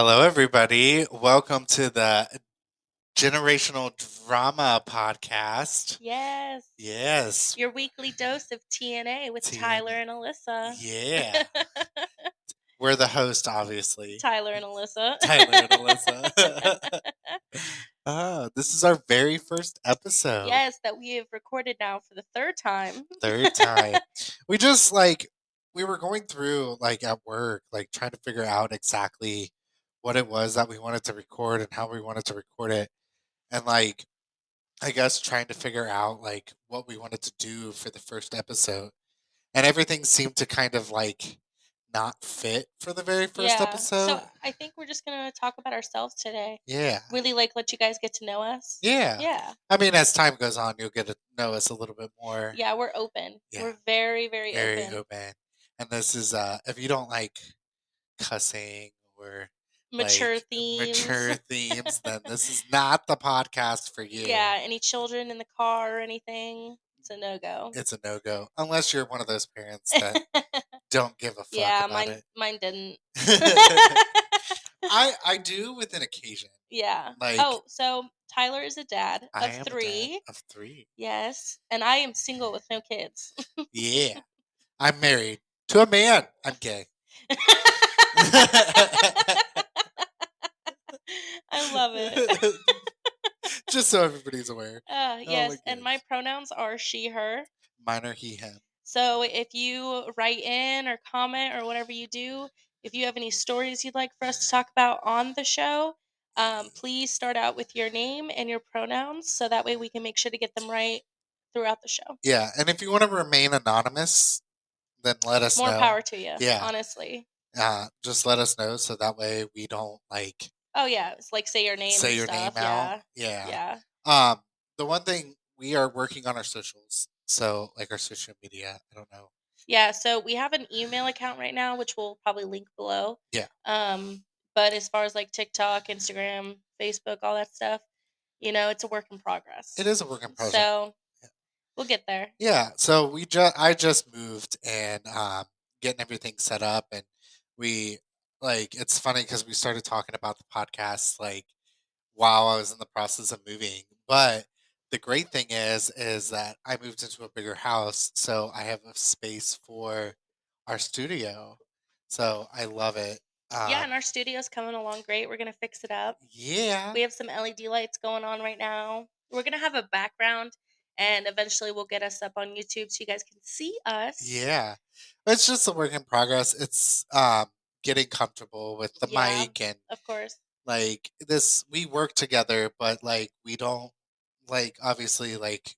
Hello, everybody. Welcome to the Generational Drama Podcast. Yes. Yes. Your weekly dose of TNA with TNA. Tyler and Alyssa. Yeah. We're the host, obviously. Tyler and Alyssa. Tyler and Alyssa. ah, this is our very first episode. yes, that we have recorded now for the third time. Third time. we just like, we were going through, like, at work, like, trying to figure out exactly what it was that we wanted to record and how we wanted to record it. And, like, I guess trying to figure out, like, what we wanted to do for the first episode. And everything seemed to kind of, like, not fit for the very first yeah. episode. So I think we're just going to talk about ourselves today. yeah. Really like let you guys get to know us. Yeah. Yeah. I mean, as time goes on, you'll get to know us a little bit more. Yeah, we're open. Yeah. We're very, very, very open. open. And this is uh if you don't like cussing or Mature like, themes. mature themes, then this is not the podcast for you. Yeah, any children in the car or anything, it's a no go. It's a no go. Unless you're one of those parents that don't give a fuck yeah, mine mine didn't. I I do with an occasion. yeah. Like oh, so Tyler is a dad I of am a dad three. of three. Yes, and I am single with no kids. Yeah. I'm married to a man. I'm gay. I love it. Just so everybody's aware. Uh, yes, and my pronouns are she, her. Mine are he, him. So if you write in or comment or whatever you do, if you have any stories you'd like for us to talk about on the show, um, please start out with your name and your pronouns so that way we can make sure to get them right throughout the show. Yeah, and if you want to remain anonymous, then let us More know. power to you. Yeah. Honestly. Uh, just let us know so that way we don't like Oh yeah, it's like say your name. say your stuff. name out. Yeah. Yeah. Yeah. Um, the one thing we are working on our socials, so like our social media. I don't know. Yeah, so we have an email account right now, which we'll probably link below. Yeah. Um, but as far as like TikTok, Instagram, Facebook, all that stuff, you know, it's a work in progress. It is a work in progress. So Yeah. we'll get there. Yeah, so we just I just moved and um, getting everything set up, and we like it's funny because we started talking about the podcast like while I was in the process of moving. But the great thing is is that I moved into a bigger house, so I have a space for our studio. So I love it. Um, yeah, and our studio's coming along great. We're gonna fix it up. yeah, We have some LED lights going on right now. We're gonna have a background, and eventually we'll get us up on YouTube so you guys can see us. yeah. It's just a work in progress. It's um, getting comfortable with the Yeah. mic and Of course. like this we work together but like we don't like obviously like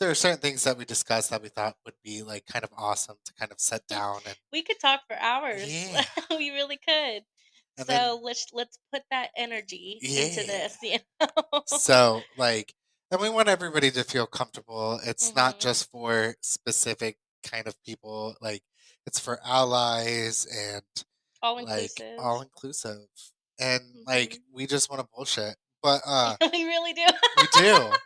there are certain things that we discussed that we thought would be like kind of awesome to kind of set down and, We could talk for hours. Yeah. we really could. and so then let's let's put that energy Yeah. into this. You know? so like and we want everybody to feel comfortable it's not Mhm. just for specific kind of people like it's for allies and all like inclusive. all inclusive and like Mhm. we just want to bullshit but uh we really do. we do.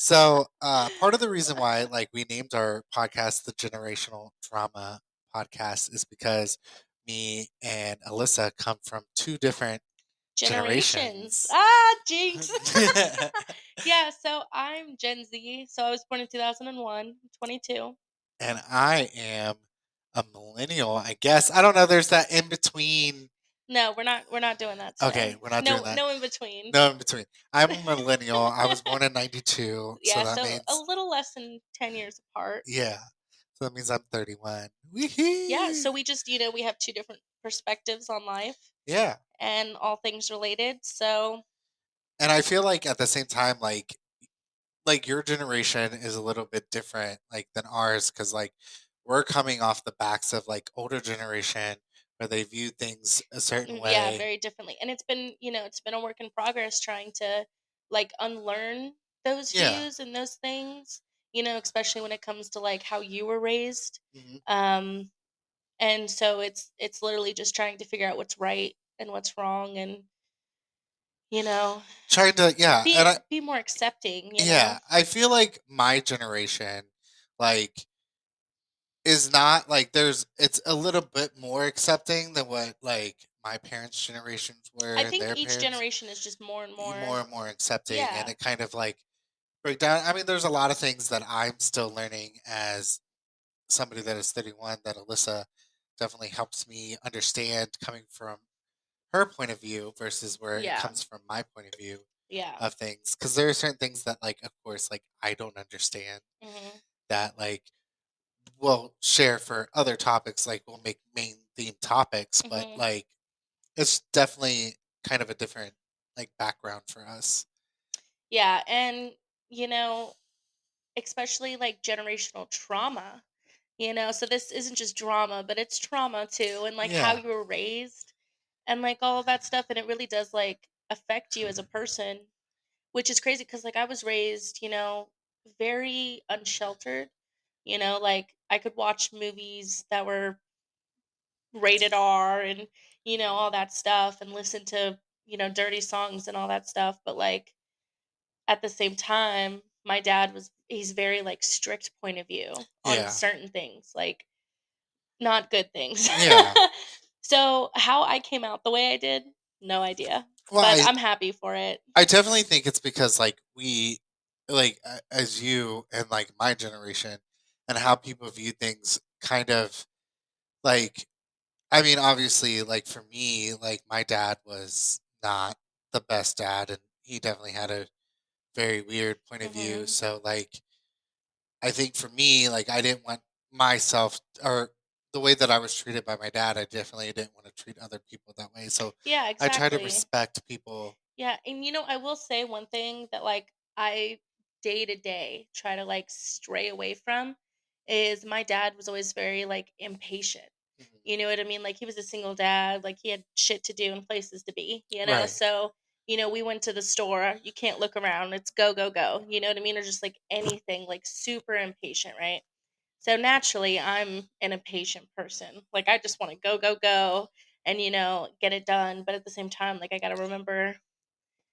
So, uh, part of the reason why, like, we named our podcast the Generational Drama Podcast is because me and Alyssa come from two different generations. Generations. Ah, jinx. yeah, so I'm Gen Z. So I was born in 2001, I'm 22. and I am a millennial, I guess. I don't know. There's that in between. No, we're not. We're not doing that. Okay, we're not no, doing that. No in between. No, in between. I'm a millennial. I was born in '92, yeah, so that so means a little less than 10 years apart. yeah. So that means I'm 31. Wee-hee. Yeah, so we just, you know, we have two different perspectives on life yeah. and all things related. So and I feel like at the same time, like, like your generation is a little bit different, like than ours, because like we're coming off the backs of like older generation where they view things a certain Mm, way. yeah very differently and it's been you know it's been a work in progress trying to like unlearn those Yeah. views and those things you know especially when it comes to like how you were raised Mhm. um and so it's it's literally just trying to figure out what's right and what's wrong and you know Trying to, yeah, be and I, be more accepting you yeah, know? I feel like my generation, like, is not like there's it's a little bit more accepting than what like my parents' generations were. I think each generation is just more and more. more and more accepting, Yeah. and it kind of like break down. I mean, there's a lot of things that I'm still learning as somebody that is 31 that Alyssa definitely helps me understand coming from her point of view versus where Yeah. it comes from my point of view Yeah. of things because there are certain things that like of course like i don't understand hmm that like we'll share for other topics like we'll make main theme topics but Mhm. like it's definitely kind of a different like background for us. Yeah, and you know, especially like generational trauma, you know, so this isn't just drama, but it's trauma too, and like how you were raised and like all of that stuff, and it really does like affect you as a person, which is crazy because like I was raised, you know, very unsheltered, you know, like I could watch movies that were rated R and you know all that stuff and listen to you know dirty songs and all that stuff but like at the same time my dad was he's very like strict point of view on yeah. certain things like not good things. Yeah. So how i came out the way i did no idea well but i i'm happy for it. I definitely think it's because like we like as you and like my generation and how people view things kind of like I mean, obviously, like for me, like my dad was not the best dad, and he definitely had a very weird point of view. hmm So, like, I think for me, like, I didn't want myself or the way that I was treated by my dad, I definitely didn't want to treat other people that way. So, yeah I try to respect people. yeah and you know i will say one thing that like i day to day try to like stray away from is my dad was always very like impatient Mhm. You know what I mean? Like he was a single dad, like he had shit to do and places to be, you know? Right. So, you know, we went to the store, you can't look around, it's go, go, go. You know what I mean? Or just like anything, like super impatient, right? So naturally, I'm an impatient person. Like I just want to go, go, go and, you know, get it done. But at the same time, like I got to remember,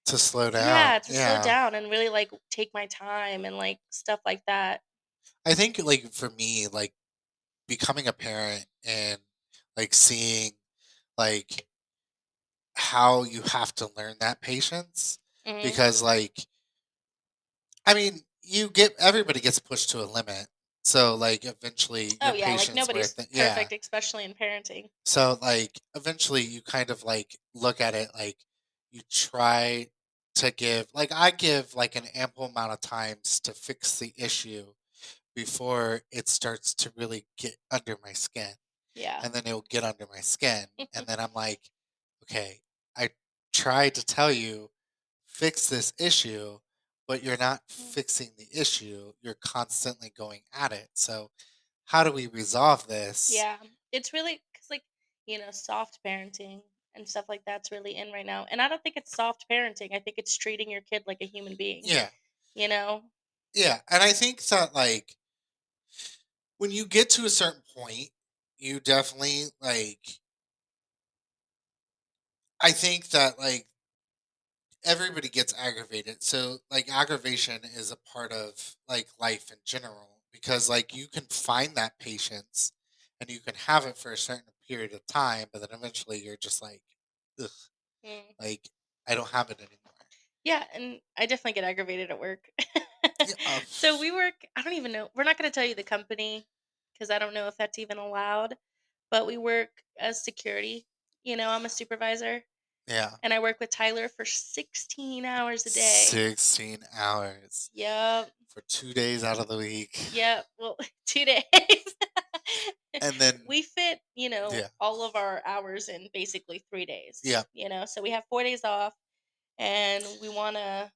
To slow down. yeah, to slow down and really like take my time and like stuff like that. I think, like, for me, like, becoming a parent and, like, seeing, like, how you have to learn that patience hmm because like i mean you get everybody gets pushed to a limit so like eventually Oh, your yeah. Like nobody's yeah perfect, especially in parenting. so like eventually you kind of like look at it like you try to give like i give like an ample amount of times to fix the issue before it starts to really get under my skin Yeah. and then it'll get under my skin and then i'm like okay i tried to tell you fix this issue but you're not mm. fixing the issue you're constantly going at it so how do we resolve this Yeah, it's really because, like, you know, soft parenting and stuff like that's really in right now. And I don't think it's soft parenting. I think it's treating your kid like a human being. yeah You know? yeah and i think that like when you get to a certain point you definitely like i think that like everybody gets aggravated. So like aggravation is a part of like life in general because like you can find that patience and you can have it for a certain period of time, but then eventually you're just like, ugh, Mm. like I don't have it anymore. Yeah, and I definitely get aggravated at work. Uh, so we work, I don't even know, we're not going to tell you the company because I don't know if that's even allowed, but we work as security. You know, I'm a supervisor yeah. and I work with Tyler for 16 hours a day. 16 hours Yep. for two days out of the week. Yep. Well, two days. And then, we fit, you know, Yeah. all of our hours in basically three days. Yeah. You know, so we have four days off and we want to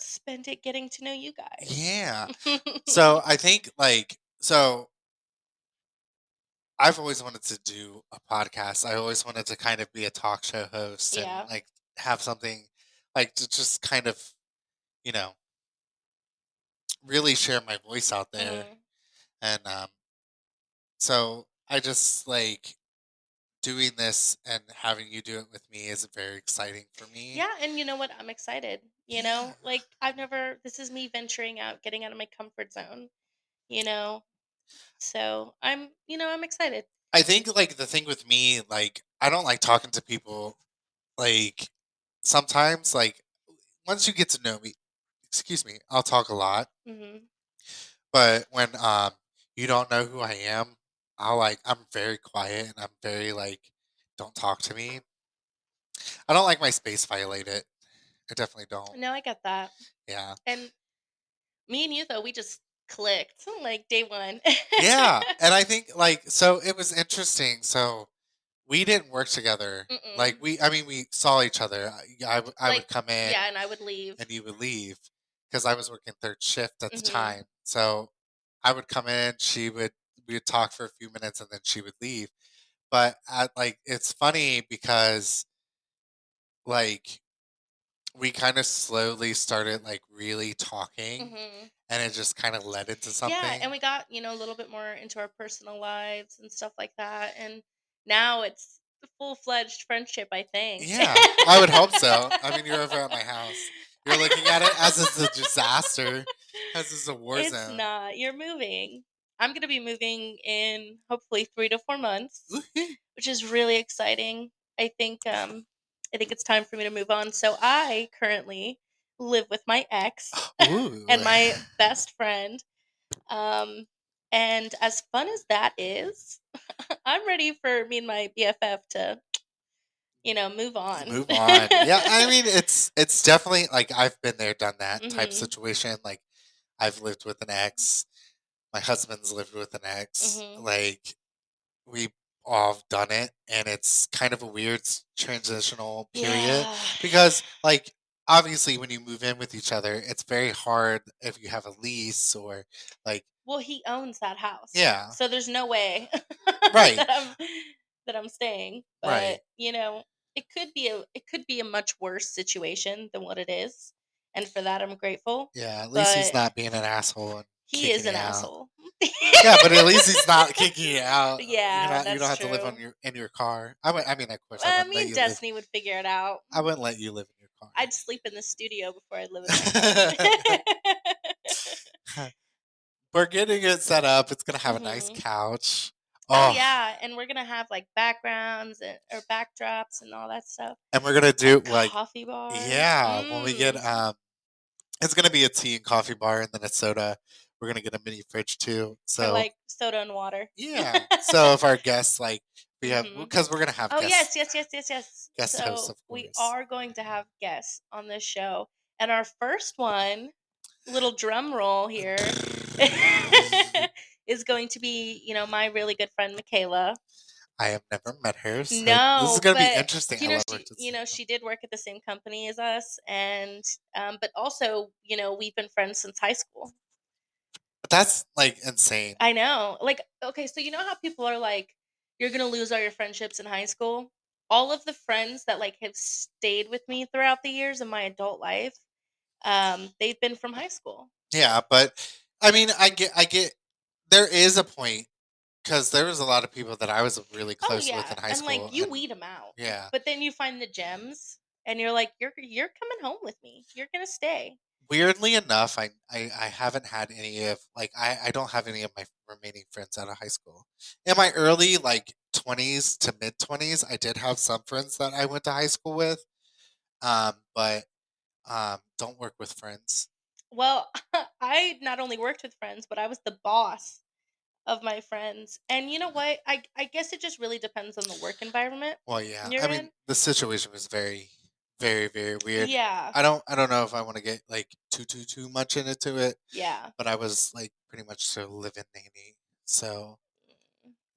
spend it getting to know you guys. yeah. So I think like, so I've always wanted to do a podcast. I always wanted to kind of be a talk show host and Yeah. like have something like to just kind of, you know, really share my voice out there. Mhm. And um so I just like doing this and having you do it with me is very exciting for me. Yeah, and you know what? I'm excited. You know, Yeah. like I've never, this is me venturing out, getting out of my comfort zone, you know? So I'm, you know, I'm excited. I think like the thing with me, like I don't like talking to people. Like sometimes, like once you get to know me, excuse me, I'll talk a lot. hmm But when um you don't know who I am, I'll like I'm very quiet and I'm very like don't talk to me. I don't like my space violated. I definitely don't. No, I get that. Yeah. And me and you though, we just clicked like day one. Yeah. And I think like so it was interesting. So we didn't work together. Like Mm-mm. we I mean we saw each other. I Like, would come in yeah, and I would leave. and you would leave because I was working third shift at the Mhm. time. So I would come in, she would we would talk for a few minutes and then she would leave. But at like it's funny because like we kind of slowly started like really talking hmm and it just kind of led into something. Yeah, and we got you know a little bit more into our personal lives and stuff like that, and now it's full fledged friendship. I think. Yeah, I would hope so. I mean, you're over at my house. You're looking at it as it's a disaster, as it's a war it's zone. not. You're moving. I'm gonna be moving in hopefully three to four months, which is really exciting. I think um I think it's time for me to move on. So I currently live with my ex and my best friend. Um and as fun as that is, I'm ready for me and my BFF to you know, move on. move on. Yeah, I mean, it's it's definitely like I've been there, done that type Mhm. situation. Like I've lived with an ex. My husband's lived with an ex. Mhm. Like we all have done it, and it's kind of a weird transitional period Yeah. because, like, obviously, when you move in with each other, it's very hard if you have a lease or like Well, he owns that house. Yeah. So there's no way Right. that I'm that I'm staying. But Right. you know, it could be a it could be a much worse situation than what it is. And for that I'm grateful. yeah. At least he's not being an asshole. And He is an out. asshole. yeah, but at least he's not kicking you out. Yeah, not, you don't that's have to live on your in your car. I would, I mean, of course, I Uh, wouldn't me let and you live. Destiny would figure it out. I wouldn't let you live in your car. I'd sleep in the studio before I live in We're getting it set up. It's gonna have a nice Mhm. couch. Oh Oh, yeah, and we're gonna have like backgrounds and, or backdrops and all that stuff. and we're gonna do like coffee bar. yeah. When we get Mm. um, it's gonna be a tea and coffee bar, and then a soda. We're gonna get a mini fridge too. for So like soda and water. yeah. So if our guests like we have because we're gonna have. Oh guests. yes, yes, yes, yes, yes. guest so hosts, of course. we are going to have guests on this show, and our first one, little drum roll here, is going to be you know my really good friend Michaela. I have never met her. So this is gonna be interesting. You know, she, you know, she did work at the same company as us, and um, but also, you know, we've been friends since high school. That's like insane. I know, like, okay, so you know how people are like, you're gonna lose all your friendships in high school. All of the friends that like have stayed with me throughout the years of my adult life, um, they've been from high school. Yeah, but I mean, I get, I get. There is a point because there was a lot of people that I was really Oh close yeah, with in high school. and school. like you and- weed them out, yeah, but then you find the gems, and you're like, you're you're coming home with me. You're gonna stay. Weirdly enough, I, I I haven't had any of like I I don't have any of my remaining friends out of high school. In my early like twenties to mid twenties, I did have some friends that I went to high school with, um, but um, don't work with friends. Well, I not only worked with friends, but I was the boss of my friends. And you know what? I I guess it just really depends on the work environment. Well, yeah, I mean the situation was very, very, very weird. Yeah. I don't I don't know if I want to get like too too too much into it, Yeah. but I was like pretty much a live-in nanny, so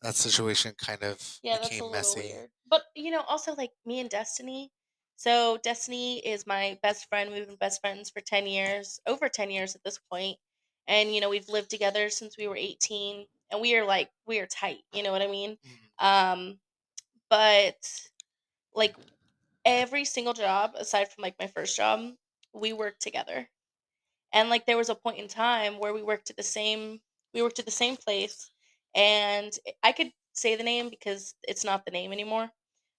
that situation kind of Yeah, became messy. weird. But you know, also like me and Destiny. So Destiny is my best friend. We've been best friends for 10 years, over 10 years at this point. And you know, we've lived together since we were 18 and we are like we are tight, you know what I mean? Mhm. Um but like every single job aside from like my first job, we worked together. And like there was a point in time where we worked at the same we worked at the same place and I could say the name because it's not the name anymore.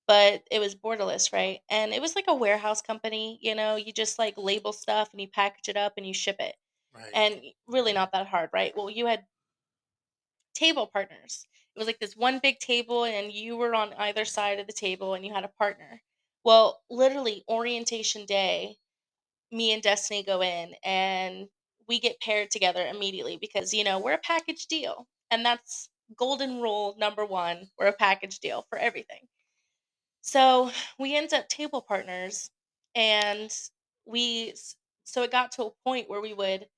But it was borderless, right? And it was like a warehouse company, you know, you just like label stuff and you package it up and you ship it. Right. And really not that hard, right? Well, you had table partners it was like this one big table and you were on either side of the table and you had a partner. Well, literally orientation day, me and Destiny go in and we get paired together immediately because you know, we're a package deal. And that's golden rule number 1. We're a package deal for everything. So, we end up table partners and we so it got to a point where we would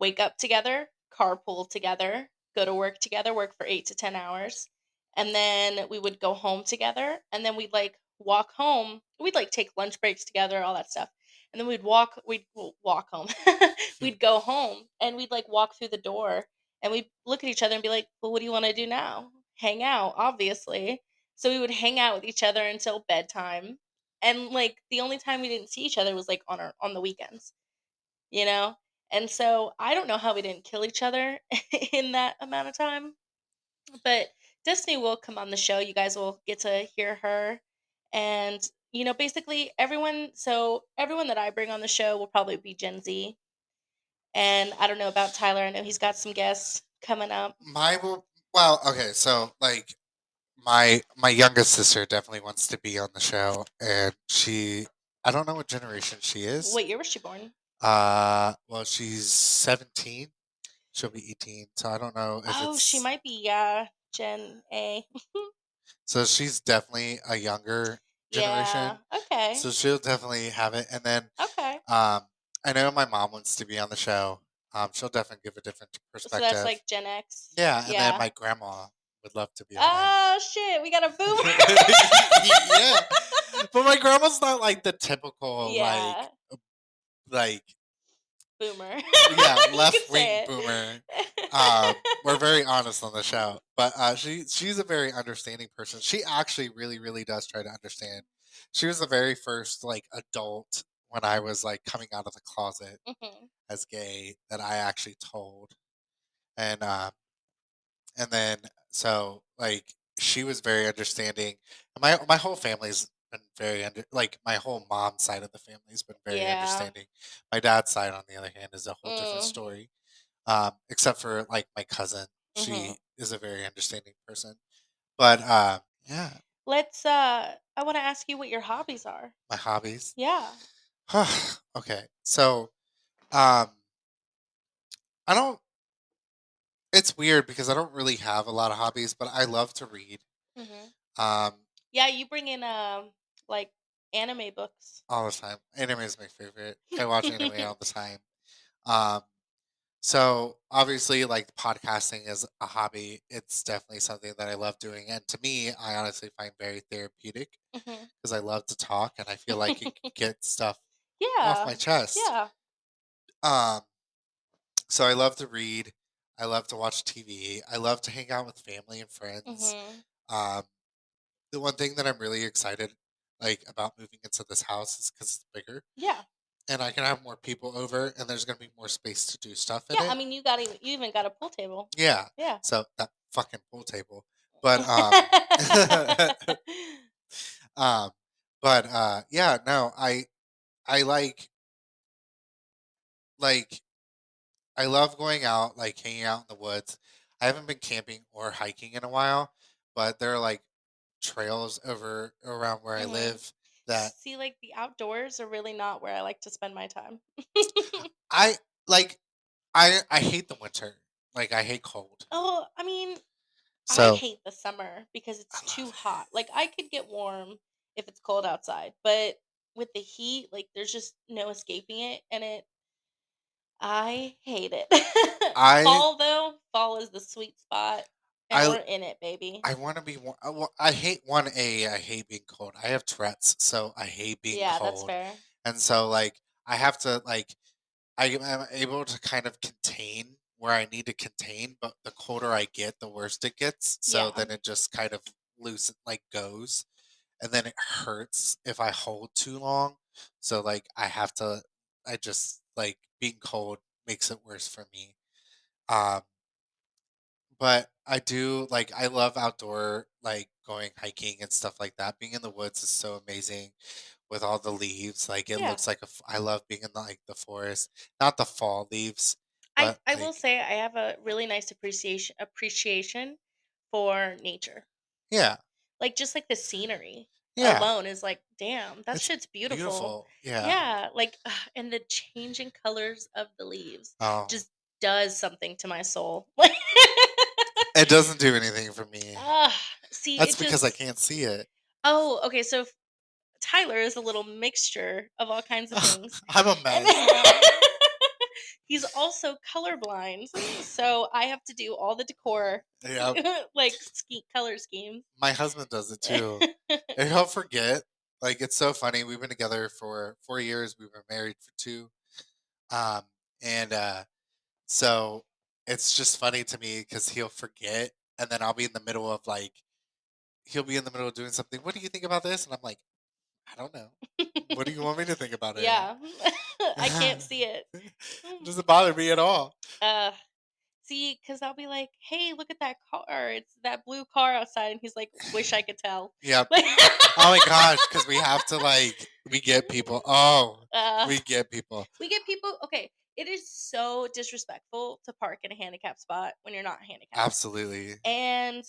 wake up together, carpool together, go to work together, work for 8 to 10 hours, and then we would go home together, and then we'd, like, walk home. We'd, like, take lunch breaks together, all that stuff, and then we'd walk we'd well, walk home. Hmm. We'd go home, and we'd, like, walk through the door, and we'd look at each other and be like, "Well, what do you wanna do now?" Hang out, obviously. So we would hang out with each other until bedtime, and, like, the only time we didn't see each other was, like, on our on the weekends, you know? And so, I don't know how we didn't kill each other in that amount of time, but Destiny will come on the show, you guys will get to hear her, and, you know, basically everyone so everyone that I bring on the show will probably be Gen Z. And I don't know about Tyler, I know he's got some guests coming up. My will well, okay, so, like, my my youngest sister definitely wants to be on the show, and she I don't know what generation she is. What year was she born? Uh, well, she's 17. She'll be 18, so I don't know if Oh, she might be, yeah, Gen A. So she's definitely a younger generation. Yeah, okay. So she'll definitely have it. And then Okay. um I know my mom wants to be on the show. Um she'll definitely give a different So perspective. that's, like, Gen X? yeah, and then my grandma would love to be on. Oh, shit, we got a boomer. yeah. But my grandma's not like the typical Yeah, like like boomer. yeah, left wing boomer. Um, we're very honest on the show, but uh, she she's a very understanding person. She actually really really does try to understand. She was the very first like adult when I was like coming out of the closet Mhm. as gay that I actually told, and um, and then so like she was very understanding. My my whole family's been very under like my whole mom's side of the family's been very Yeah. understanding. My dad's side, on the other hand, is a whole different Mm. story. Um, except for like my cousin, she Mhm. is a very understanding person. But uh, yeah, Let's, uh I wanna ask you what your hobbies are. my hobbies. Yeah. okay, so um, I don't. It's weird because I don't really have a lot of hobbies, but I love to read. Mhm. Um, Yeah, you bring in, um, like, anime books. all the time. Anime is my favorite. I watch anime all the time. Um, so obviously, like podcasting is a hobby. It's definitely something that I love doing, and to me, I honestly find very therapeutic because I love to talk, and I feel like you can get stuff yeah. off my chest. Yeah. Um, so I love to read. I love to watch TV. I love to hang out with family and friends. Mhm. Um, the one thing that I'm really excited like about moving into this house is because it's bigger Yeah. and I can have more people over, and there's gonna be more space to do stuff in Yeah, I mean, you got even you even got a pool table. Yeah. Yeah. So that fucking pool table, but um, um, but uh, yeah, no, I, I like, like, I love going out, like hanging out in the woods. I haven't been camping or hiking in a while, but there are like trails over around where I Mhm. live that See, like, the outdoors are really not where I like to spend my time. I like. I I hate the winter. Like I hate cold. Oh, I mean, I hate the summer because it's too hot. Like, I could get warm if it's cold outside, but with the heat, like, there's just no escaping it, and it I hate it. I Fall, though, fall is the sweet spot, and I we're in it, baby. I want to be one. I hate one A. I hate being cold. I have Tourette's, so I hate being Yeah, that's cold, fair. and so like I have to like I am able to kind of contain where I need to contain, but the colder I get, the worse it gets. So Yeah. then it just kind of loose like goes, and then it hurts if I hold too long. So like I have to. I just like being cold makes it worse for me. Um, but I do like I love outdoor like going hiking and stuff like that. Being in the woods is so amazing with all the leaves. Like it Yeah. looks like a f- I love being in the, like the forest. Not the fall leaves, I but I will like say I have a really nice appreciation appreciation for nature. Yeah. Like just like the scenery Yeah. alone is like, damn, that It's shit's beautiful. Beautiful. Yeah. Yeah, like and the changing colors of the leaves Oh. just does something to my soul. it doesn't do anything for me. Ah, see, That's because I can't see it. Oh, okay. So Tyler is a little mixture of all kinds of things. I'm a mess. He's also colorblind, so I have to do all the decor, yeah. like ske- color schemes. My husband does it too. and he'll forget. Like it's so funny. We've been together for four years. We've been married for two. Um, and uh, so it's just funny to me because he'll forget, and then I'll be in the middle of like, he'll be in the middle of doing something. What do you think about this? And I'm like, I don't know. What do you want me to think about it? yeah, I can't see it. It doesn't bother me at all. Uh, see, because I'll be like, "Hey, look at that car! It's that blue car outside," and he's like, "Wish I could tell." Yeah. Oh my gosh, because we have to like we get people. Oh, uh, we get people. we get people. Okay, it is so disrespectful to park in a handicap spot when you're not handicapped. Absolutely. And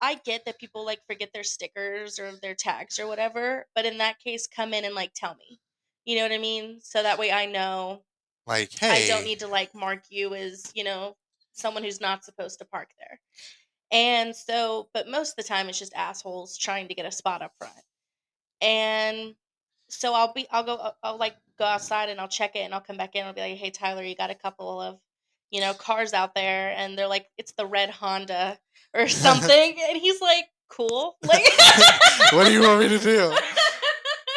I get that people like forget their stickers or their tags or whatever, but in that case, come in and like tell me. You know what I mean? So that way I know Like, hey, I don't need to like mark you as, you know, someone who's not supposed to park there. And so, but most of the time it's just assholes trying to get a spot up front. And so I'll be, I'll go, I'll, I'll like go outside and I'll check it and I'll come back in. I'll be like, hey, Tyler, you got a couple of, you know, cars out there. And they're like, it's the red Honda or something. and he's like, cool. Like, what do you want me to do?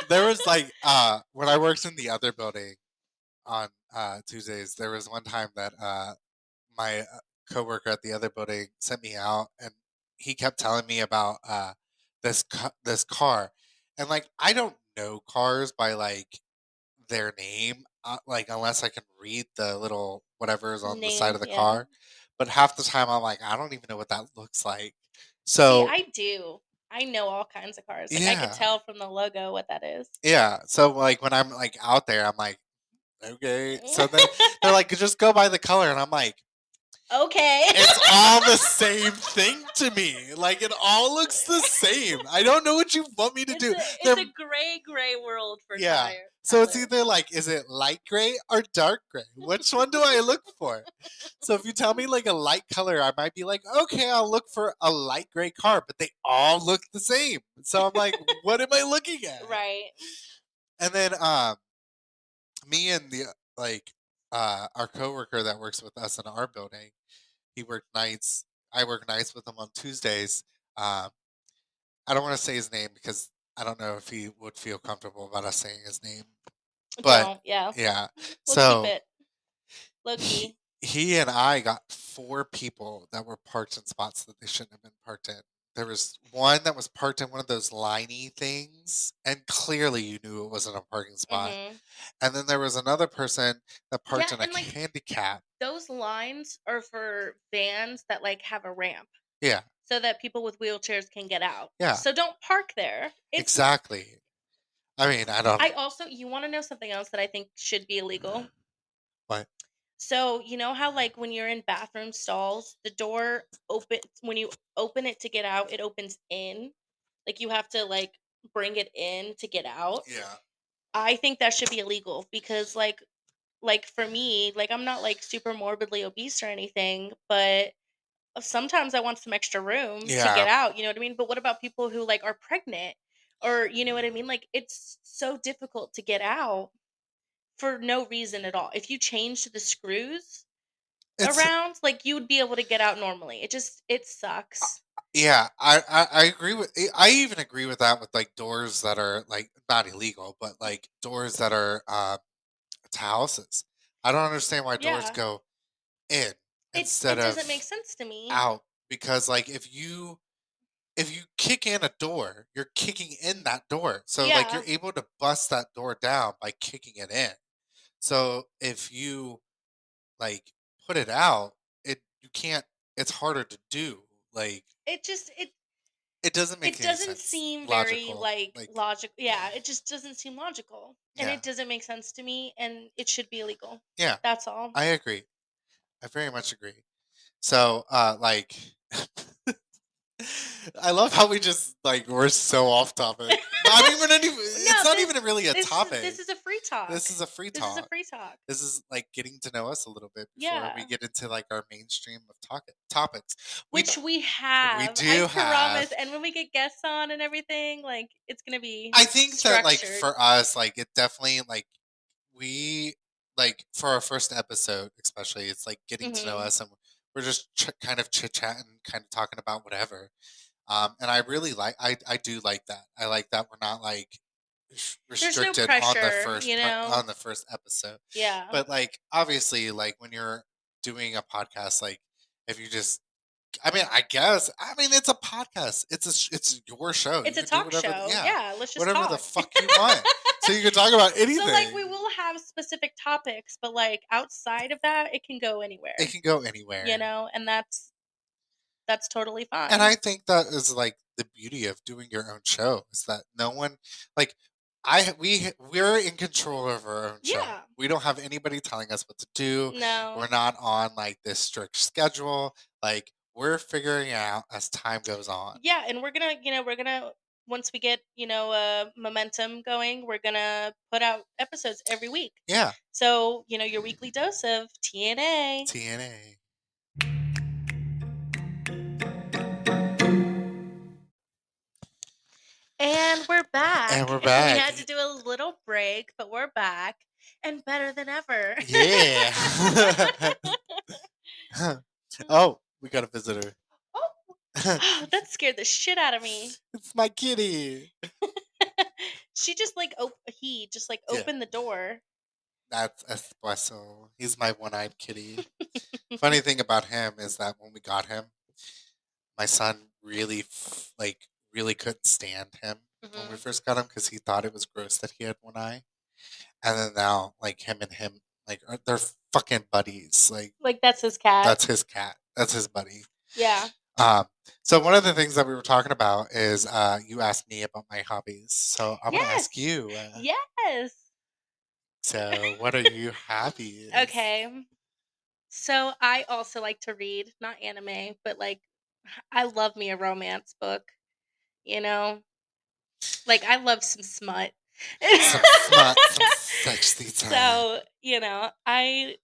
There was like uh when I worked in the other building on uh Tuesdays, there was one time that uh my uh, coworker at the other building sent me out and he kept telling me about uh this ca- this car. And like I don't know cars by like their name uh, like unless I can read the little whatever is on the side of the yeah. car. But half the time I'm like I don't even know what that looks like. See, So I do. I know all kinds of cars. Like, I Yeah. can tell from the logo what that is. Yeah. So like when I'm like out there, I'm like, okay. So then they're like, just go by the color, and I'm like, okay. it's all the same thing to me. Like it all looks the same. I don't know what you want me to it's do. A, it's They're- a gray, gray world for Yeah. Tyler. So it's either like, is it light gray or dark gray? Which one do I look for? So if you tell me like a light color, I might be like, okay, I'll look for a light gray car, but they all look the same. So I'm like, what am I looking at? right. And then um me and the like uh our coworker that works with us in our building, he worked nights. I work nights with him on Tuesdays. Um I don't want to say his name because I don't know if he would feel comfortable about us saying his name. But Don't, yeah. yeah. We'll so low he and I got four people that were parked in spots that they shouldn't have been parked in. There was one that was parked in one of those liney things, and clearly you knew it wasn't a parking spot. Mhm. And then there was another person that parked Yeah, in a like, handicap. Those lines are for vans that like have a ramp Yeah, so that people with wheelchairs can get out. Yeah. So don't park there. It's exactly. I mean, I don't. I also you want to know something else that I think should be illegal. What? So you know how like when you're in bathroom stalls, the door open when you open it to get out, it opens in. Like you have to like bring it in to get out. yeah, I think that should be illegal because like like for me, like I'm not like super morbidly obese or anything, but uh, sometimes I want some extra room to get out, you know what I mean? But what about people who like are pregnant or you know what I mm-hmm. mean? Like it's so difficult to get out for no reason at all. If you changed the screws it's, around, like you would be able to get out normally. It just it sucks. yeah. I, I I agree with. I even agree with that with like doors that are like not illegal, but like doors that are um to houses. I don't understand why doors go in It, it instead doesn't of make sense to me. out because like if you if you kick in a door, you're kicking in that door. So like you're able to bust that door down by kicking it in. So if you like put it out, it you can't it's harder to do. Like It just it it doesn't make it doesn't sense seem very like, like- logical yeah it just doesn't seem logical and Yeah. it doesn't make sense to me and it should be illegal Yeah. that's all I agree. I very much agree. So uh like I love how we just like we're so off topic. I mean, we're not even. it's not this- even really a this topic. Is, this is a free talk. This is a free This talk. is a free talk. this is like getting to know us a little bit before we get into like our mainstream of talk- topics. We Which we have. We do I have. promise. And when we get guests on and everything, like it's gonna be I think that like for us, like it definitely like we like for our first episode, especially, it's like getting to know Mhm. us and we're just ch- kind of chit chatting, kind of talking about whatever. Um, and I really like, I I do like that. I like that we're not like There's no restricted on the first you know? on the first episode. yeah. But like obviously, like when you're doing a podcast, like if you just I mean, I guess. I mean, it's a podcast. It's a. It's your show. it's You a talk show. whatever- Yeah. let's just whatever talk. the fuck you want. so you can talk about anything. So like we will have specific topics, but like outside of that, it can go anywhere. it can go anywhere. you know, and that's that's totally fine. And I think that is like the beauty of doing your own show is that no one like I we we're in control of our own show. Yeah. We don't have anybody telling us what to do. no. We're not on like this strict schedule. Like we're figuring it out as time goes on. Yeah, and we're gonna, you know, we're gonna once we get, you know, uh, momentum going, we're gonna put out episodes every week. Yeah. So, you know, your weekly dose of TNA. TNA. And we're back. And we're back. We had to do a little break, but we're back and better than ever. Yeah. oh, we got a visitor. oh, that scared the shit out of me. it's my kitty. She just like op- he just like Yeah. opened the door. That's Espresso. He's my one-eyed kitty. Funny thing about him is that when we got him, my son really f- like really couldn't stand him when we Mhm. first got him because he thought it was gross that he had one eye. And then now, like him and him, like are- they're fucking buddies. Like Like that's his cat. that's his cat. That's his buddy. yeah. Um, so one of the things that we were talking about is uh, you asked me about my hobbies. So I'm gonna ask you. Uh, Yes. So what are your hobbies? Okay. So I also like to read, not anime, but like I love me a romance book. You know? Like I love some smut. Some smut, some sexy time. so, you know, I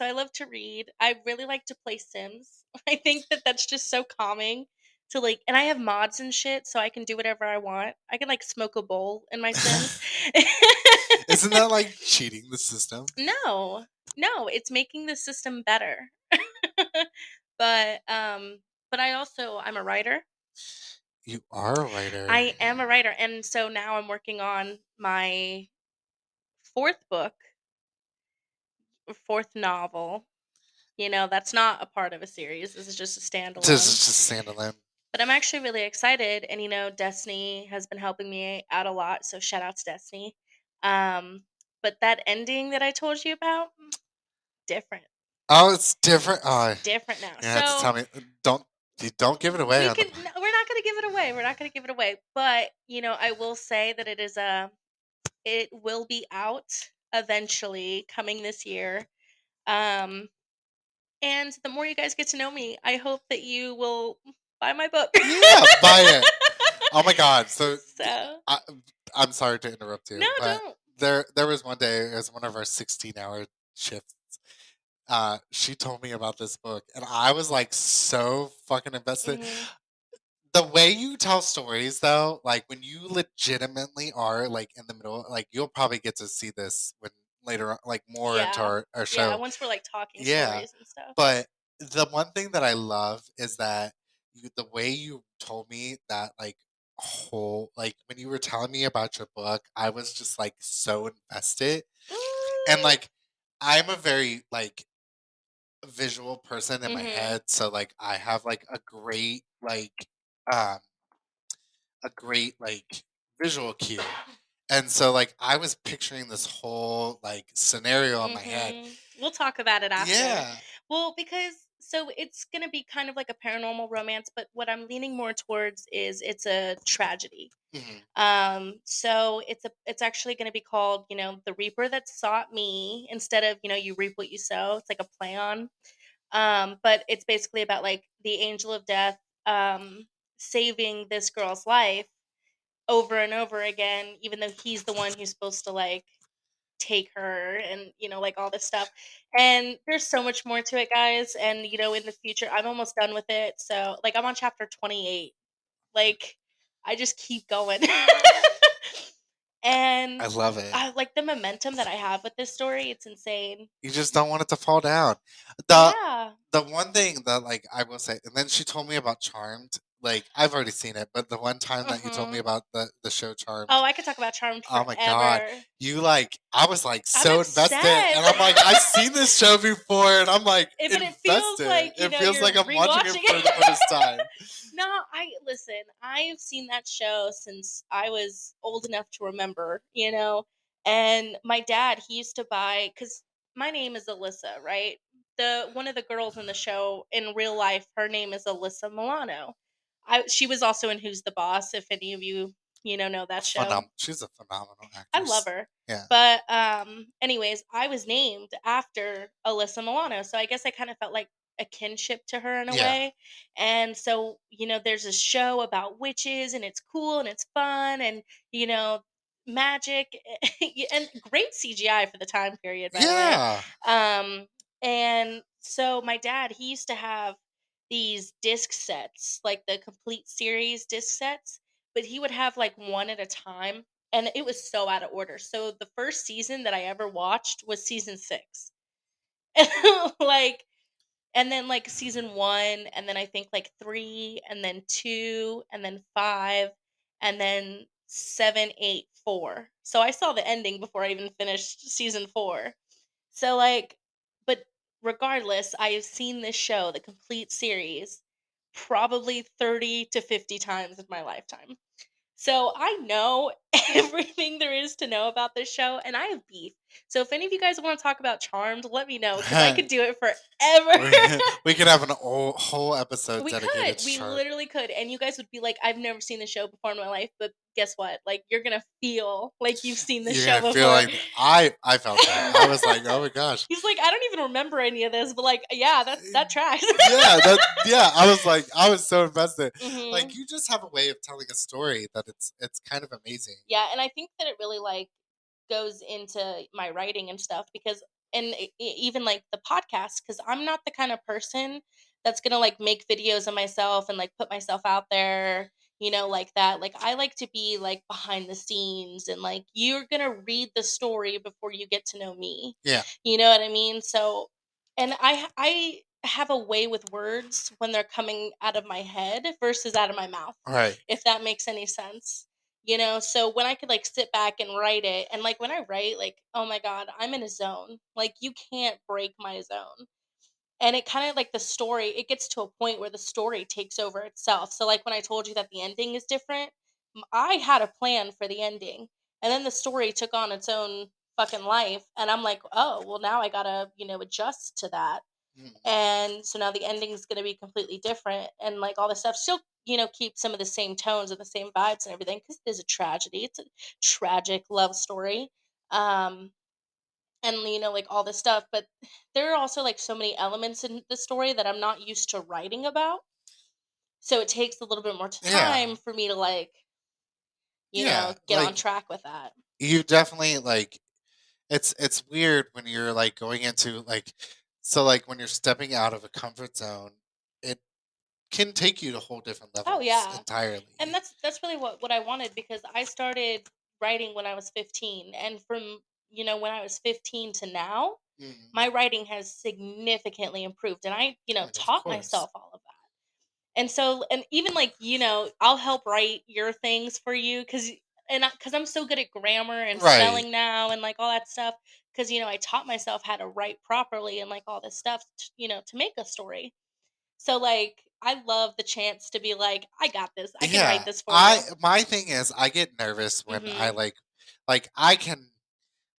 so I love to read. I really like to play Sims. I think that that's just so calming to like and I have mods and shit so I can do whatever I want. I can like smoke a bowl in my Sims. Isn't that like cheating the system? No, no, it's making the system better. but um, but I also I'm a writer. You are a writer. I am a writer, and so now I'm working on my fourth book, fourth novel. You know, that's not a part of a series. This is just a standalone. This is just standalone. But I'm actually really excited, and you know, Destiny has been helping me out a lot. So shout out to Destiny. Um, but that ending that I told you about, different, Oh, it's different. Oh, different now. have so tell me. Don't you don't give it away. we can, the, no, we're not going to give it away. We're not going to give it away. But you know, I will say that it is a, it will be out eventually, coming this year. Um, and the more you guys get to know me, I hope that you will buy my book. yeah, buy it. Oh my god. So So I, I'm sorry to interrupt you. no, but don't. there there was one day it was one of our 16 hour shifts uh she told me about this book and i was like so fucking invested Mhm. The way you tell stories though like when you legitimately are like in the middle like you'll probably get to see this when later on like more into our, our show Yeah, once we're like talking Yeah. stories and stuff. but the one thing that i love is that you, the way you told me that like whole like when you were telling me about your book i was just like so invested and like i'm a very like visual person in my Mhm. head so like i have like a great like um a great like visual cue and so like i was picturing this whole like scenario in my head Mhm. We'll talk about it after. yeah Well, because so it's going to be kind of like a paranormal romance, but what I'm leaning more towards is it's a tragedy. mhm, Um, so it's a it's actually going to be called, you know, the reaper that sought me instead of, you know, you reap what you sow. It's like a play on. Um, but it's basically about like the angel of death um saving this girl's life over and over again, even though he's the one who's supposed to like take her and you know like all this stuff and there's so much more to it guys and you know in the future i'm almost done with it so like i'm on chapter 28 like i just keep going and I love it. I like the momentum that I have with this story. It's insane. You just don't want it to fall down. The yeah. the one thing that like I will say, and then she told me about Charmed. Like I've already seen it, but the one time that you told me Mhm. about the the show Charmed, Oh, I could talk about Charmed Oh my God. you like I was like I'm so invested, and I'm like I've seen this show before, and I'm like it invested. feels like, you it know, feels like I'm watching it for the first time. No, I listen. I've seen that show since I was old enough to remember, you know. And my dad, he used to buy because my name is Alyssa, right? The one of the girls in the show in real life, her name is Alyssa Milano. I she was also in Who's the Boss. If any of you you know know that show, Phenom- she's a phenomenal actress. I love her. Yeah. But um anyways, I was named after Alyssa Milano. So I guess I kind of felt like a kinship to her in a Yeah. way. And so, you know, there's a show about witches and it's cool and it's fun and you know, magic and great CGI for the time period, by the way. Yeah. Um, and so my dad, he used to have these disc sets, like the complete series disc sets, but he would have like one at a time, and it was so out of order. So the first season that I ever watched was season six. like, and then like season one, and then I think like three, and then two, and then five, and then seven, eight, four. So I saw the ending before I even finished season four. So like, regardless, I have seen this show, the complete series, probably 30 to 50 times in my lifetime. So I know everything there is to know about this show, and I have beef. So if any of you guys want to talk about Charmed, let me know because I could do it forever. we, could have an whole, whole episode we dedicated could, we Charmed. literally could, and you guys would be like, "I've never seen the show before in my life," but guess what? Like you're gonna feel like you've seen the show before. feel like I I felt that. I was like, oh my gosh. He's like, I don't even remember any of this, but like, yeah, that that tracks. Yeah, that, yeah. I was like, I was so invested. Mhm. Like you just have a way of telling a story that it's it's kind of amazing. yeah, and I think that it really like goes into my writing and stuff because, and even like the podcast, because I'm not the kind of person that's gonna like make videos of myself and like put myself out there you know like that like i like to be like behind the scenes and like you're gonna read the story before you get to know me Yeah. you know what i mean so and i i have a way with words when they're coming out of my head versus out of my mouth Right. if that makes any sense you know so when i could like sit back and write it and like when i write like oh my god i'm in a zone like you can't break my zone. And it kind of like the story it gets to a point where the story takes over itself. So like when i told you that the ending is different i had a plan for the ending and then the story took on its own fucking life and i'm like oh well now i gotta you know adjust to that Mm. and so now the ending is going to be completely different and like all this stuff still you know keep some of the same tones and the same vibes and everything because it is a tragedy it's a tragic love story um and you know like all this stuff but there are also like so many elements in the story that i'm not used to writing about so it takes a little bit more Yeah. time for me to like you Yeah, know get on track with that You definitely like it's it's weird when you're like going into like so like when you're stepping out of a comfort zone, it can take you to a whole different levels Oh, yeah. entirely. and that's that's really what what I wanted because I started writing when I was 15 and from you know when I was 15 to now Mhm. my writing has significantly improved and I you know taught myself all of that and so and even like you know I'll help write your things for you cuz and because I'm so good at grammar and Right. spelling now and like all that stuff because you know I taught myself how to write properly and like all this stuff t- you know to make a story so like I love the chance to be like I got this I can write this for I you my thing is I get nervous when I Mhm. like like I can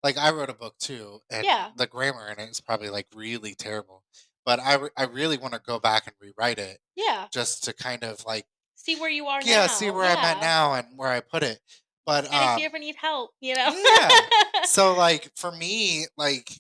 like I wrote a book too and Yeah. the grammar in it is probably like really terrible. But I, re- I really want to go back and rewrite it yeah just to kind of like see where you are yeah, now see where I'm at now and where I put it. But and um, if you ever need help you know Yeah. so like for me, like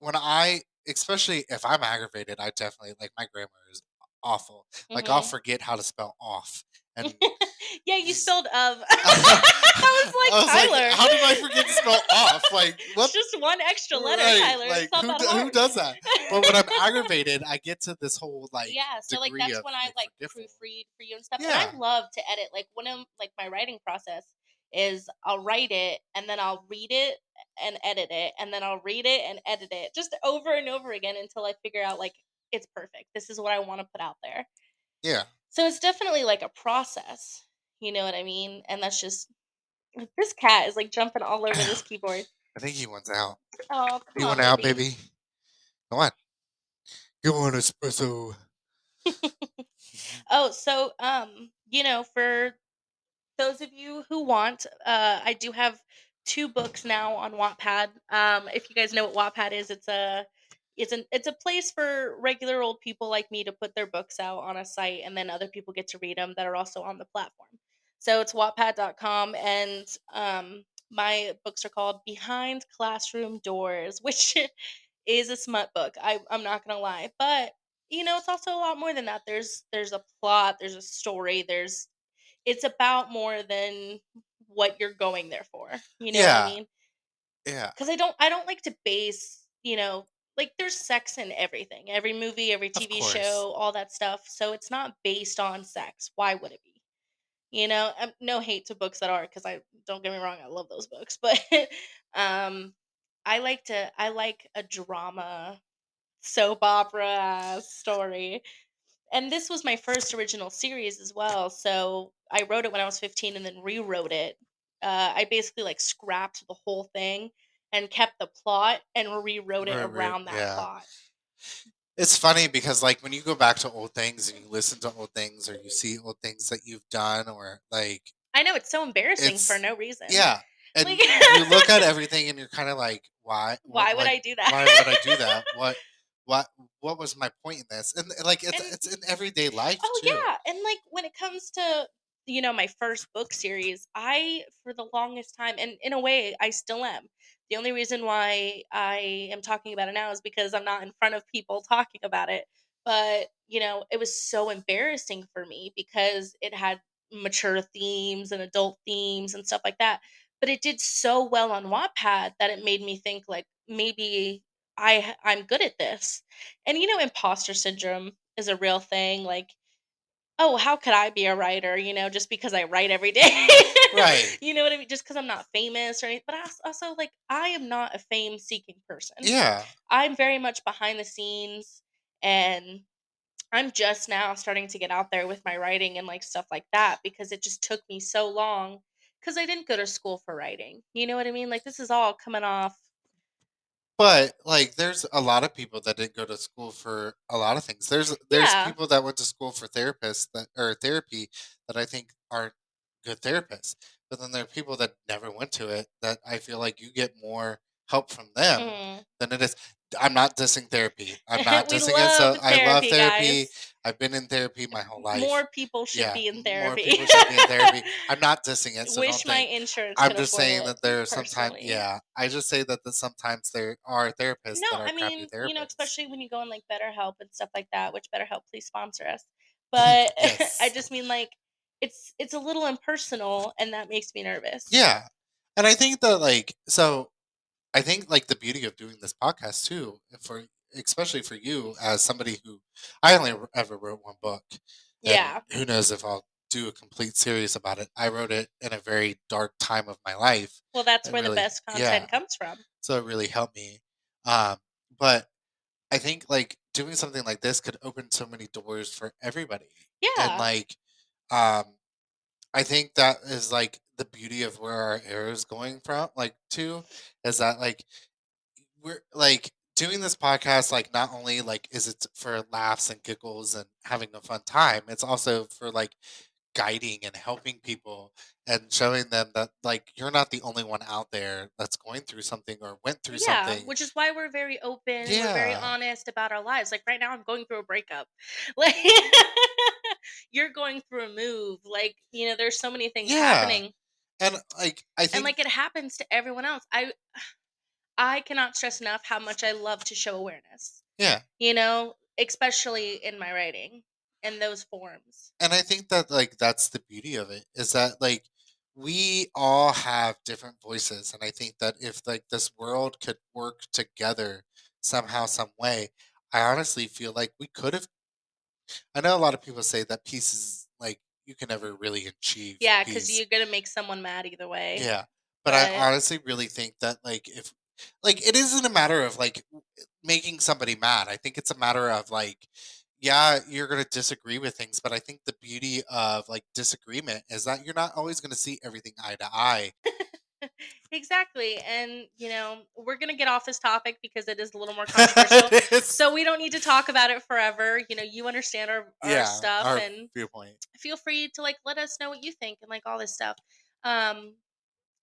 when I especially if I'm aggravated, I definitely like my grammar is awful. Like I'll Mhm. forget how to spell off. And yeah, you spelled of. I was like, I was Tyler. like, how did I forget to spell off? Like, what? It's just one extra letter, Right, Tyler. Like, who, do- who does that? But when I'm aggravated, I get to this whole like, yeah, so like that's of, when I like, like proofread for you and stuff. Yeah. And I love to edit. Like one of like my writing process is I'll write it and then I'll read it and edit it and then I'll read it and edit it just over and over again until I figure out like it's perfect. This is what I want to put out there. yeah, So it's definitely like a process. You know what I mean? And that's just this cat is like jumping all over this keyboard. I think he wants out. Oh, come You on, want out, baby? Come on. Go on, espresso. Oh, so um, you know, for those of you who want, uh, I do have two books now on Wattpad. Um, if you guys know what Wattpad is, it's a it's an it's a place for regular old people like me to put their books out on a site, and then other people get to read them that are also on the platform. So it's Wattpad.com, and um, my books are called Behind Classroom Doors, which is a smut book. I I'm not gonna lie, but you know it's also a lot more than that there's there's a plot there's a story there's it's about more than what you're going there for you know what i Yeah. mean? Yeah, because i don't i don't like to base you know like there's sex in everything every movie every tv show all that stuff so it's not based on sex why would it be? You know um, no hate to books that are because i don't get me wrong i love those books but um i like to i like a drama soap opera story and this was my first original series as well so i wrote it when i was 15 and then rewrote it uh, i basically like scrapped the whole thing and kept the plot and rewrote it around that yeah. plot it's funny because like when you go back to old things and you listen to old things or you see old things that you've done or like i know it's so embarrassing for no reason yeah, and Like- you look at everything and you're kind of like, why? why would like, i do that why would I do that? What? What? What was my point in this? And like, it's And- it's in everyday life Oh too. yeah, and like when it comes to you know my first book series, I for the longest time, and in a way, I still am. The only reason why I am talking about it now is because I'm not in front of people talking about it. But you know, it was so embarrassing for me because it had mature themes and adult themes and stuff like that. But it did so well on Wattpad that it made me think like maybe I I'm good at this. And you know, imposter syndrome is a real thing. Like, oh, how could I be a writer? You know, just because I write every day. Right. You know what I mean? Just because I'm not famous or anything. But I also, like, I am not a fame seeking person. Yeah, I'm very much behind the scenes and I'm just now starting to get out there with my writing and like stuff like that because it just took me so long because I didn't go to school for writing. You know what I mean? Like, this is all coming off. But like, there's a lot of people that didn't go to school for a lot of things. There's there's Yeah. people that went to school for therapists that or therapy that I think aren't good therapists. But then there are people that never went to it that I feel like you get more help from them Mm. than it is. I'm not dissing therapy. I'm not dissing it. So love I love therapy, therapy. guys. I've been in therapy my whole life. More people should yeah, be in therapy. More therapy. people should be in therapy. I'm not dissing it. So Wish my think. insurance. I'm just saying that there are sometimes, yeah. I just say that, that sometimes there are therapists No, that are I mean, you know, especially when you go on like BetterHelp and stuff like that. Which BetterHelp, please sponsor us. But I just mean like it's it's a little impersonal, and that makes me nervous. Yeah. And I think that like so I think like the beauty of doing this podcast too, for especially for you as somebody who I only ever wrote one book. Yeah. Who knows if I'll do a complete series about it. I wrote it in a very dark time of my life. Well, that's where the best content yeah. comes from. So it really helped me. Um but I think like doing something like this could open so many doors for everybody. Yeah. and like um i think that is like the beauty of where our era is going from like to is that like we're like doing this podcast like not only like is it for laughs and giggles and having a fun time it's also for like guiding and helping people and showing them that like you're not the only one out there that's going through something or went through yeah, something which is why we're very open. We're very honest about our lives. Like right now, I'm going through a breakup. Like you're going through a move. Like you know, there's so many things Yeah. happening, and like i think and like it happens to everyone else. I I cannot stress enough how much I love to show awareness. yeah You know, especially in my writing. in those forms. and I think that like that's the beauty of it is that like we all have different voices and I think that if like this world could work together somehow some way I honestly feel like we could have I know a lot of people say that peace is you can never really achieve Yeah, because you're gonna make someone mad either way. Yeah. But I honestly really think that like if like it isn't a matter of like making somebody mad. I think it's a matter of like yeah, you're going to disagree with things, but I think the beauty of like disagreement is that you're not always going to see everything eye to eye. Exactly. And you know, we're gonna get off this topic because it is a little more controversial. So we don't need to talk about it forever. You know, you understand our, our yeah, stuff our and viewpoint. feel free to like let us know what you think and like all this stuff. Um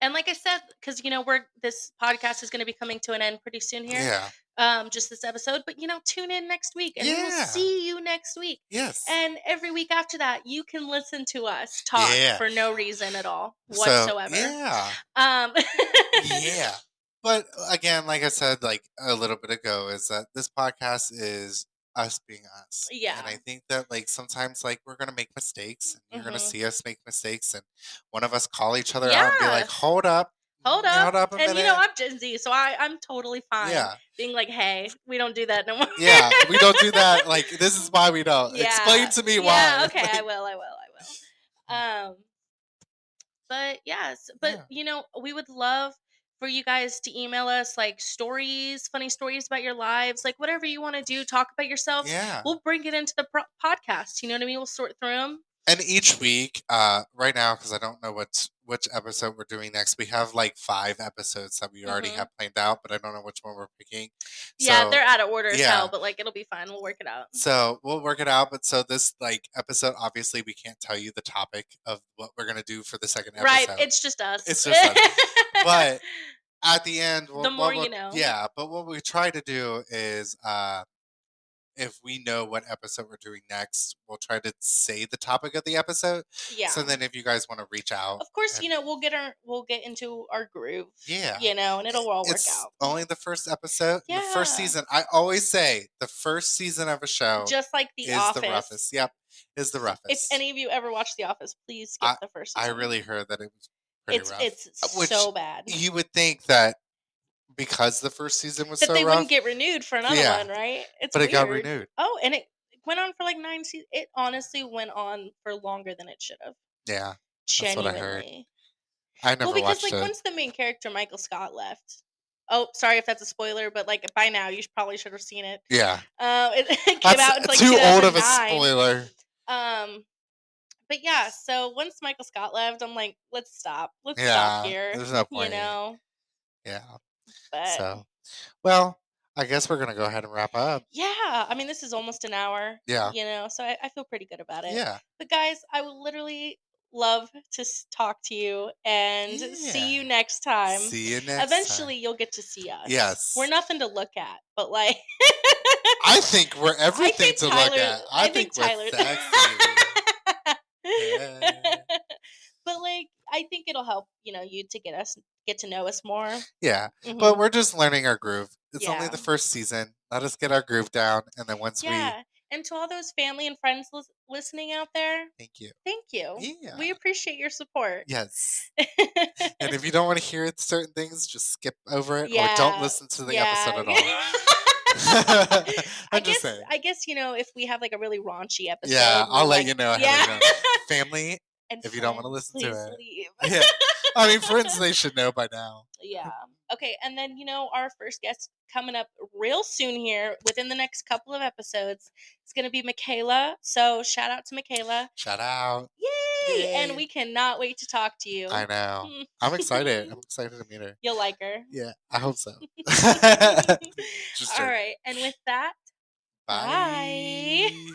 and like I said, because you know, we're this podcast is gonna be coming to an end pretty soon here. Yeah. Um, just this episode. But you know, tune in next week and we will see you next week. Yes. And every week after that, you can listen to us talk Yeah. for no reason at all So, whatsoever. yeah. Um yeah. But again, like I said, like a little bit ago, is that this podcast is us being us. Yeah. And I think that like sometimes like we're gonna make mistakes and you're gonna Mhm. see us make mistakes and one of us call each other out and be like, Hold up. Hold up. Hold up and minute. you know, I'm Gen Z, so I, I'm totally fine yeah. being like, hey, we don't do that no more. Yeah. We don't do that. Like this is why we don't. Explain to me Yeah, why. okay, I will, I will, I will. Um but yes, but Yeah. you know, we would love for you guys to email us like stories, funny stories about your lives, like whatever you want to do, talk about yourself. yeah. We'll bring it into the pro- podcast. You know what I mean? We'll sort through them. And each week, uh, right now, because I don't know what which episode we're doing next, we have like five episodes that we already Mhm. have planned out, but I don't know which one we're picking. Yeah, So- they're out of order as yeah. hell, but like it'll be fine. We'll work it out. So we'll work it out. But so this like episode, obviously, we can't tell you the topic of what we're gonna do for the second episode. Right, it's just us. It's just us. But at the end, we'll, The more you we'll- know. Yeah, but what we try to do is, uh, if we know what episode we're doing next, we'll try to say the topic of the episode. yeah. So then, if you guys want to reach out, of course, and- you know we'll get our we'll get into our groove. yeah, You know, and it'll all work out. only the first episode, the first season. I always say the first season of a show Just like The is Office. the roughest. Yep, is the roughest. If any of you ever watched The Office, please skip the first. I really heard that it was pretty it's rough. it's Uh, so bad you would think that because the first season was that so they rough, wouldn't get renewed for another Yeah. one, right? It's but it got renewed. Oh, and it went on for like nine seasons. It honestly went on for longer than it should have. Yeah, what I heard. Genuinely. I never well, because like it. once the main character Michael Scott left. Oh, sorry if that's a spoiler, but like by now you probably should have seen it. Yeah, Uh, it, it came that's out in like too old of a spoiler. Um, but yeah, so once Michael Scott left, I'm like, let's stop. Let's Yeah, stop here. there's no point. You know, Yeah, but so well, I guess we're gonna go ahead and wrap up. yeah, I mean, this is almost an hour. Yeah, You know, so I, I feel pretty good about it. yeah, But guys, I would literally love to s- talk to you and see you next time. See you next. time. Eventually, you'll get to see us. Yes. we're nothing to look at, but like, I think we're everything think to Tyler- look at. I, think, we're sexy. Yeah. but like, I think it'll help you know you to get us get to know us more. yeah, Mhm. but we're just learning our groove. It's only the first season. Let us get our groove down, and then once we yeah, and to all those family and friends lis- listening out there, thank you. thank you. Yeah. We appreciate your support. Yes. And if you don't want to hear certain things, just skip over it or don't listen to the Yeah. episode at all. I I'm guess saying. I guess you know if we have like a really raunchy episode. Yeah, I'll let like, you know Yeah. Family, and if you don't wanna listen to it. leave. yeah. I mean, friends, they should know by now. yeah. Okay, and then you know our first guest coming up real soon here within the next couple of episodes. It's gonna be Michaela. So shout out to Michaela. Shout out. Yay! Yay. And we cannot wait to talk to you. I know. I'm excited. I'm excited to meet her. You'll like her. Yeah, I hope so. All right, and with that, Bye. Bye.